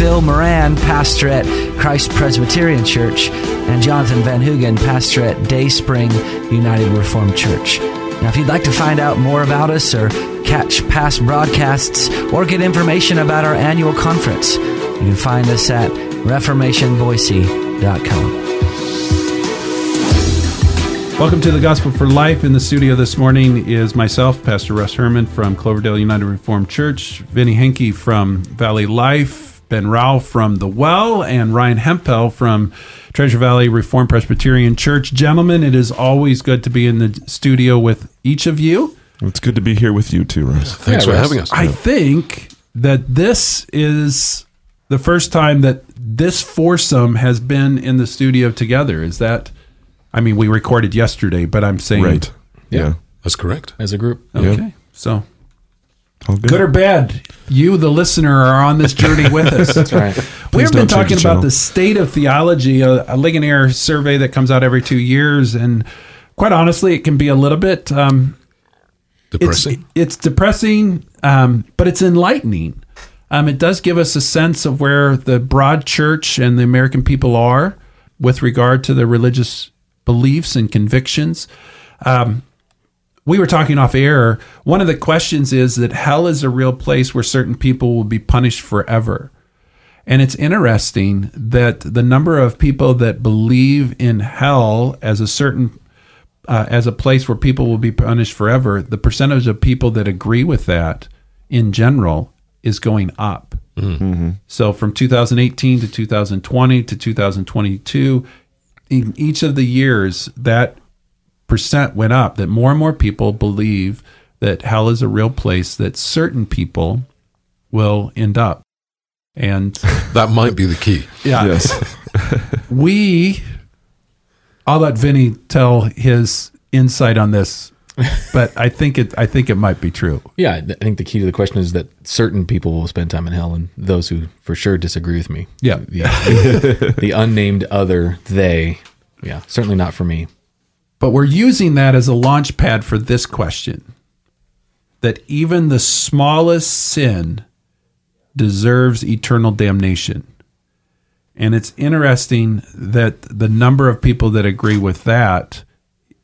Phil Moran, pastor at Christ Presbyterian Church, and Jonathan Van Hugen, pastor at Day Spring United Reformed Church. Now, if you'd like to find out more about us or catch past broadcasts or get information about our annual conference, you can find us at reformationboise.com. Welcome to the Gospel for Life. In the studio this morning is myself, Pastor Russ Herman from Cloverdale United Reformed Church, Vinny Henke from Valley Life, Ben Rao from The Well, and Ryan Hempel from Treasure Valley Reformed Presbyterian Church. Gentlemen, it is always good to be in the studio with each of you. It's good to be here with you too, Russ. Thanks Yeah, for Russ. having us. I think that this is the first time that this foursome has been in the studio together. Is that? I mean, we recorded yesterday, but I'm saying Right. Yeah. Yeah. That's correct. as a group. Okay, so All good. good or bad, you, the listener, are on this journey with us. That's right. We have been talking the about the state of theology, a, a Ligonier survey that comes out every two years, and quite honestly, it can be a little bit um, it's Depressing. it's depressing, um, but it's enlightening. Um, it does give us a sense of where the broad church and the American people are with regard to their religious beliefs and convictions. Um, we were talking off air. One of the questions is that hell is a real place where certain people will be punished forever. And it's interesting that the number of people that believe in hell as a certain uh, as a place where people will be punished forever, the percentage of people that agree with that in general is going up. So from 2018 to 2020 to 2022, in each of the years, that percent went up. That more and more people believe that hell is a real place that certain people will end up. And That might be the key. yeah, Yes. we I'll let Vinny tell his insight on this, but I think it I think it might be true. Yeah, I think the key to the question is that certain people will spend time in hell, and those who for sure disagree with me. Yeah. the, the unnamed other they. Yeah, certainly not for me. But we're using that as a launch pad for this question. That even the smallest sin deserves eternal damnation. And it's interesting that the number of people that agree with that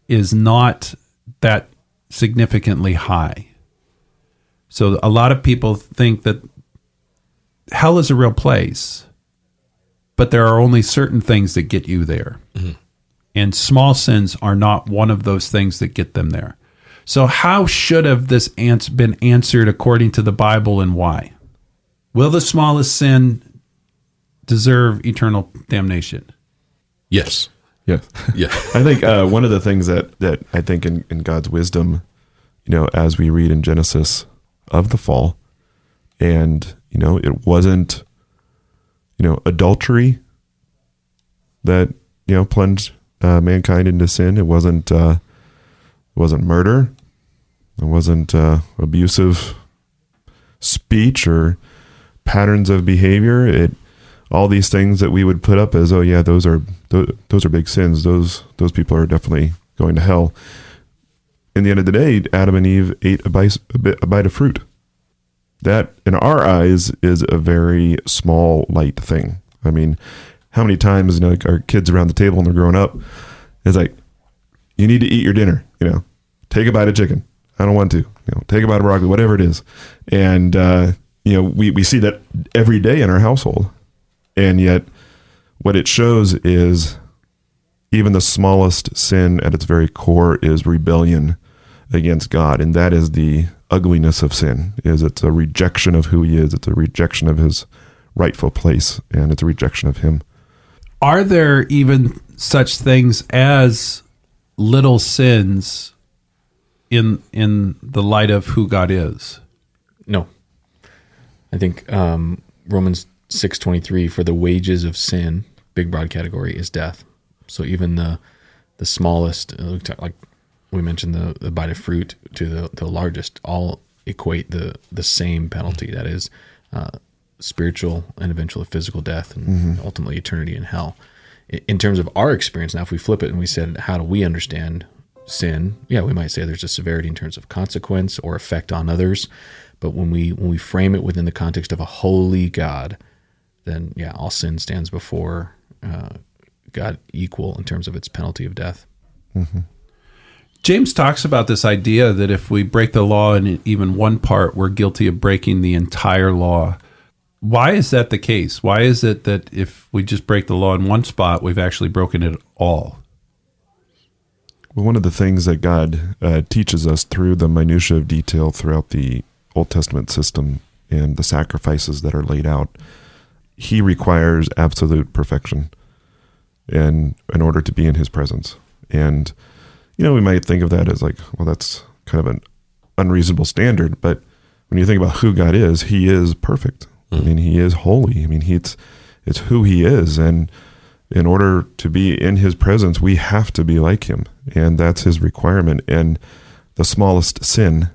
is not that significantly high. So a lot of people think that hell is a real place, but there are only certain things that get you there. Mm-hmm. And small sins are not one of those things that get them there. So, how should have this ans- been answered according to the Bible and why? Will the smallest sin deserve eternal damnation? Yes. yes. Yeah. I think uh, one of the things that, that I think in, in God's wisdom, you know, as we read in Genesis of the fall, and, you know, it wasn't, you know, adultery that, you know, plunged uh, mankind into sin. It wasn't, uh, it wasn't murder. It wasn't uh, abusive speech or patterns of behavior. It, all these things that we would put up as, oh yeah, those are those, those are big sins. Those those people are definitely going to hell. In the end of the day, Adam and Eve ate a bite, a, bit, a bite of fruit. That, in our eyes, is a very small, light thing. I mean, how many times you know like our kids around the table when they're growing up, it's like, you need to eat your dinner. You know, take a bite of chicken. I don't want to. You know, take a bite of broccoli, whatever it is. And uh, you know, we we see that every day in our household and yet what it shows is even the smallest sin at its very core is rebellion against god and that is the ugliness of sin is it's a rejection of who he is it's a rejection of his rightful place and it's a rejection of him Are there even such things as little sins in in the light of who God is? No, I think um, Romans six twenty three for the wages of sin, big broad category is death. So even the the smallest, uh, like we mentioned the, the bite of fruit to the, the largest, all equate the, the same penalty that is uh, spiritual and eventually physical death and ultimately eternity in hell. In terms of our experience, now if we flip it and we said, how do we understand sin? Yeah, we might say there's a severity in terms of consequence or effect on others. But when we when we frame it within the context of a holy God, then yeah, all sin stands before uh, God equal in terms of its penalty of death. James talks about this idea that if we break the law in even one part, we're guilty of breaking the entire law. Why is that the case? Why is it that if we just break the law in one spot, we've actually broken it all? Well, one of the things that God uh, teaches us through the minutia of detail throughout the Old Testament system and the sacrifices that are laid out, He requires absolute perfection, in in order to be in His presence. And you know, we might think of that as like, well, that's kind of an unreasonable standard, but when you think about who God is, He is perfect. I mean, He is holy. I mean, it's it's who He is, and in order to be in his presence, we have to be like him. And that's his requirement. And the smallest sin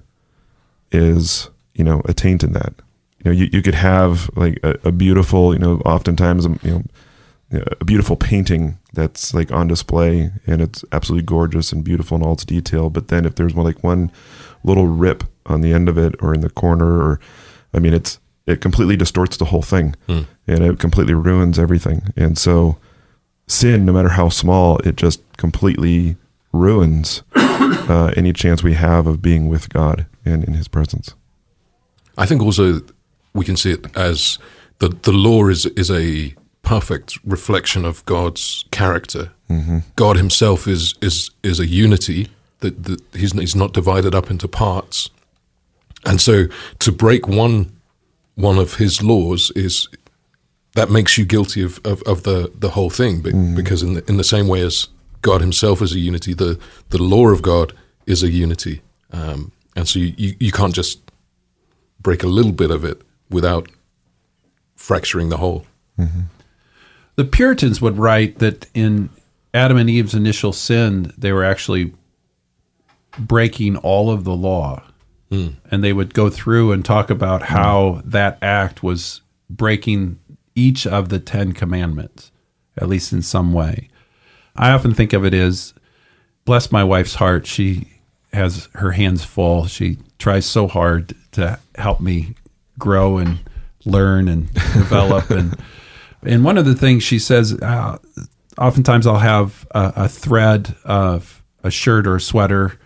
is, you know, a taint in that. You know, you, you could have like a, a beautiful, you know, oftentimes, um, you know, a beautiful painting that's like on display and it's absolutely gorgeous and beautiful in all its detail. But then if there's like one little rip on the end of it or in the corner, or, I mean, it's, it completely distorts the whole thing and it completely ruins everything. And so, sin, no matter how small, it just completely ruins uh, any chance we have of being with God and in His presence. I think also we can see it as the the law is is a perfect reflection of God's character. God Himself is is is a unity that, that he's he's not divided up into parts, and so to break one one of His laws is that makes you guilty of, of, of the, the whole thing be- because in the, in the same way as God Himself is a unity, the the law of God is a unity, um, and so you, you, you can't just break a little bit of it without fracturing the whole. The Puritans would write that in Adam and Eve's initial sin, they were actually breaking all of the law. And they would go through and talk about how that act was breaking each of the Ten Commandments, at least in some way. I often think of it as bless my wife's heart. She has her hands full. She tries so hard to help me grow and learn and develop. and and one of the things she says, uh, oftentimes I'll have a, a thread of a shirt or a sweater,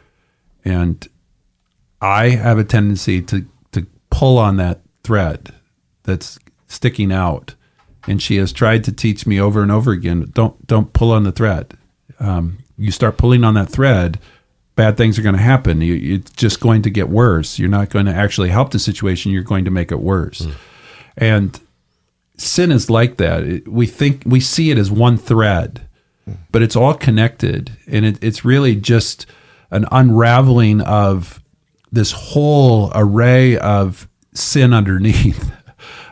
and I have a tendency to to pull on that thread that's sticking out. And she has tried to teach me over and over again: don't don't pull on the thread. Um, you start pulling on that thread, bad things are going to happen. You, it's just going to get worse. You're not going to actually help the situation. You're going to make it worse. And sin is like that. It, we think we see it as one thread, but it's all connected, and it, it's really just an unraveling of this whole array of sin underneath.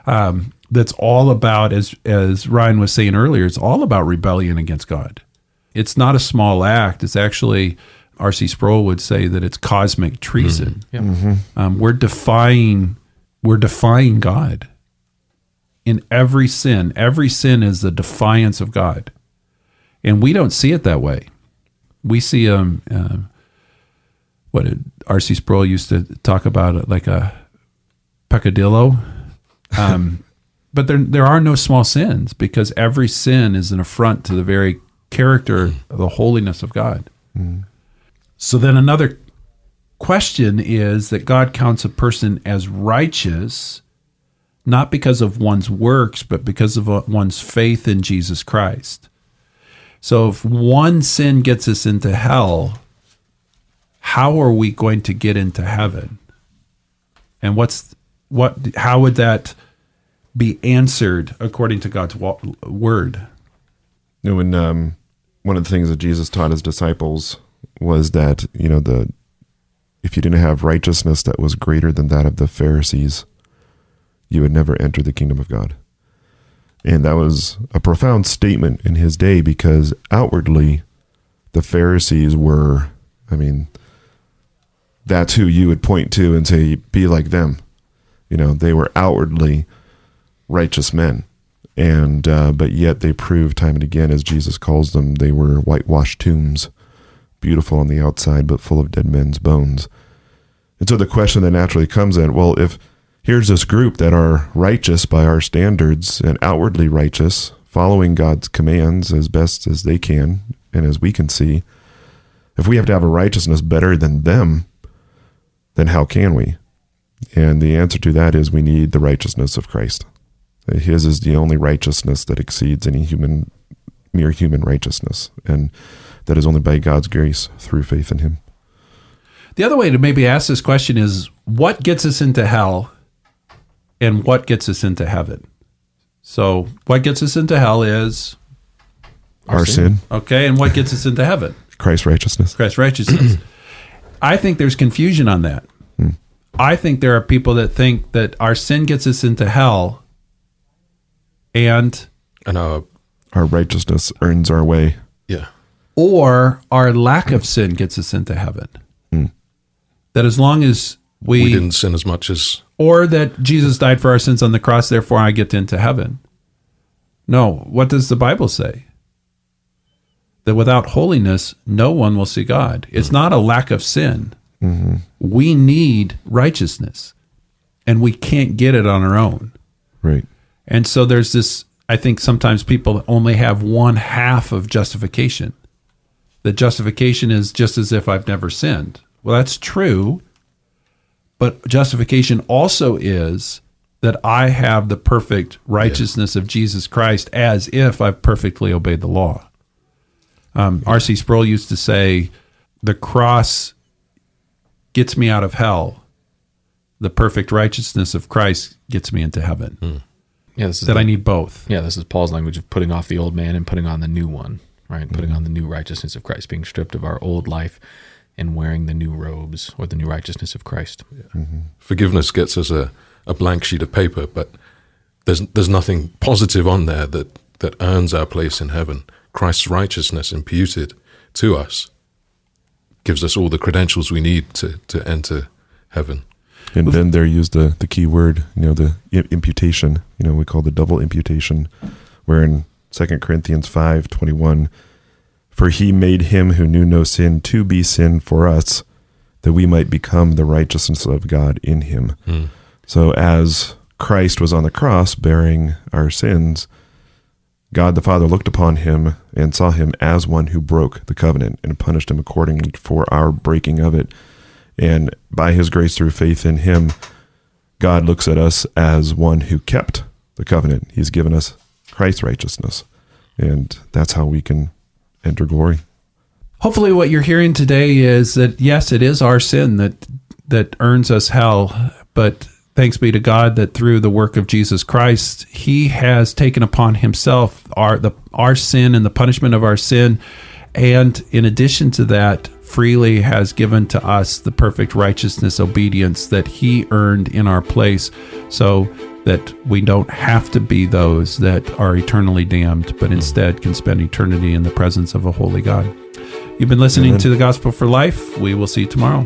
Um, that's all about, as as Ryan was saying earlier, it's all about rebellion against God. It's not a small act. It's actually R.C. Sproul would say that it's cosmic treason. Um, we're defying we're defying God in every sin. Every sin is the defiance of God, and we don't see it that way. We see um, uh, what did R.C. Sproul used to talk about like a peccadillo. Um, but there there are no small sins because every sin is an affront to the very character of the holiness of God. So then another question is that God counts a person as righteous not because of one's works, but because of uh, one's faith in Jesus Christ. So if one sin gets us into hell, how are we going to get into heaven? And what's what? How would that be answered according to God's word? You know, when um, one of the things that Jesus taught his disciples was that you know the if you didn't have righteousness that was greater than that of the Pharisees, you would never enter the kingdom of God. And that was a profound statement in his day because outwardly the Pharisees were I mean, that's who you would point to and say, be like them. You know, they were outwardly righteous men. And, uh, but yet they proved time and again, as Jesus calls them, they were whitewashed tombs, beautiful on the outside, but full of dead men's bones. And so the question that naturally comes in well, if here's this group that are righteous by our standards and outwardly righteous, following God's commands as best as they can and as we can see, if we have to have a righteousness better than them, then how can we? And the answer to that is we need the righteousness of Christ. His is the only righteousness that exceeds any human, mere human righteousness. And that is only by God's grace through faith in Him. The other way to maybe ask this question is what gets us into hell and what gets us into heaven? So, what gets us into hell is Our, sin. okay, and what gets us into heaven? Christ's righteousness. Christ's righteousness. I think there's confusion on that. Hmm. I think there are people that think that our sin gets us into hell and And our Our righteousness earns our way. yeah, or our lack of sin gets us into heaven. Hmm. That as long as we didn't sin as much as or that Jesus died for our sins on the cross, therefore I get into heaven. No, what does the Bible say? That without holiness, no one will see God. It's not a lack of sin. We need righteousness, and we can't get it on our own. Right. And so there's this, I think sometimes people only have one half of justification. That justification is just as if I've never sinned. Well, that's true. But justification also is that I have the perfect righteousness of Jesus Christ as if I've perfectly obeyed the law. Um, R.C. Sproul used to say, the cross gets me out of hell. The perfect righteousness of Christ gets me into heaven hmm. Yeah, this is that the- I need both. Yeah, this is Paul's language of putting off the old man and putting on the new one, right? Putting hmm. on the new righteousness of Christ, being stripped of our old life and wearing the new robes or the new righteousness of Christ. Mm-hmm. forgiveness gets us a, a blank sheet of paper, but there's there's nothing positive on there that that earns our place in heaven. Christ's righteousness imputed to us gives us all the credentials we need to to enter heaven. And then there used the, the key word, you know, the imputation, you know, we call the double imputation, where in 2 Corinthians five twenty one, for he made him who knew no sin to be sin for us, that we might become the righteousness of God in him. Hmm. So as Christ was on the cross bearing our sins, God the Father looked upon him and saw him as one who broke the covenant and punished him accordingly for our breaking of it. And by his grace through faith in him, God looks at us as one who kept the covenant. He's given us Christ's righteousness. And that's how we can enter glory. Hopefully, what you're hearing today is that yes, it is our sin that that earns us hell, but thanks be to God that through the work of Jesus Christ, He has taken upon Himself our the our sin and the punishment of our sin, and in addition to that, freely has given to us the perfect righteousness, obedience that He earned in our place, so that we don't have to be those that are eternally damned, but instead can spend eternity in the presence of a holy God. You've been listening to the Gospel for Life. We will see you tomorrow.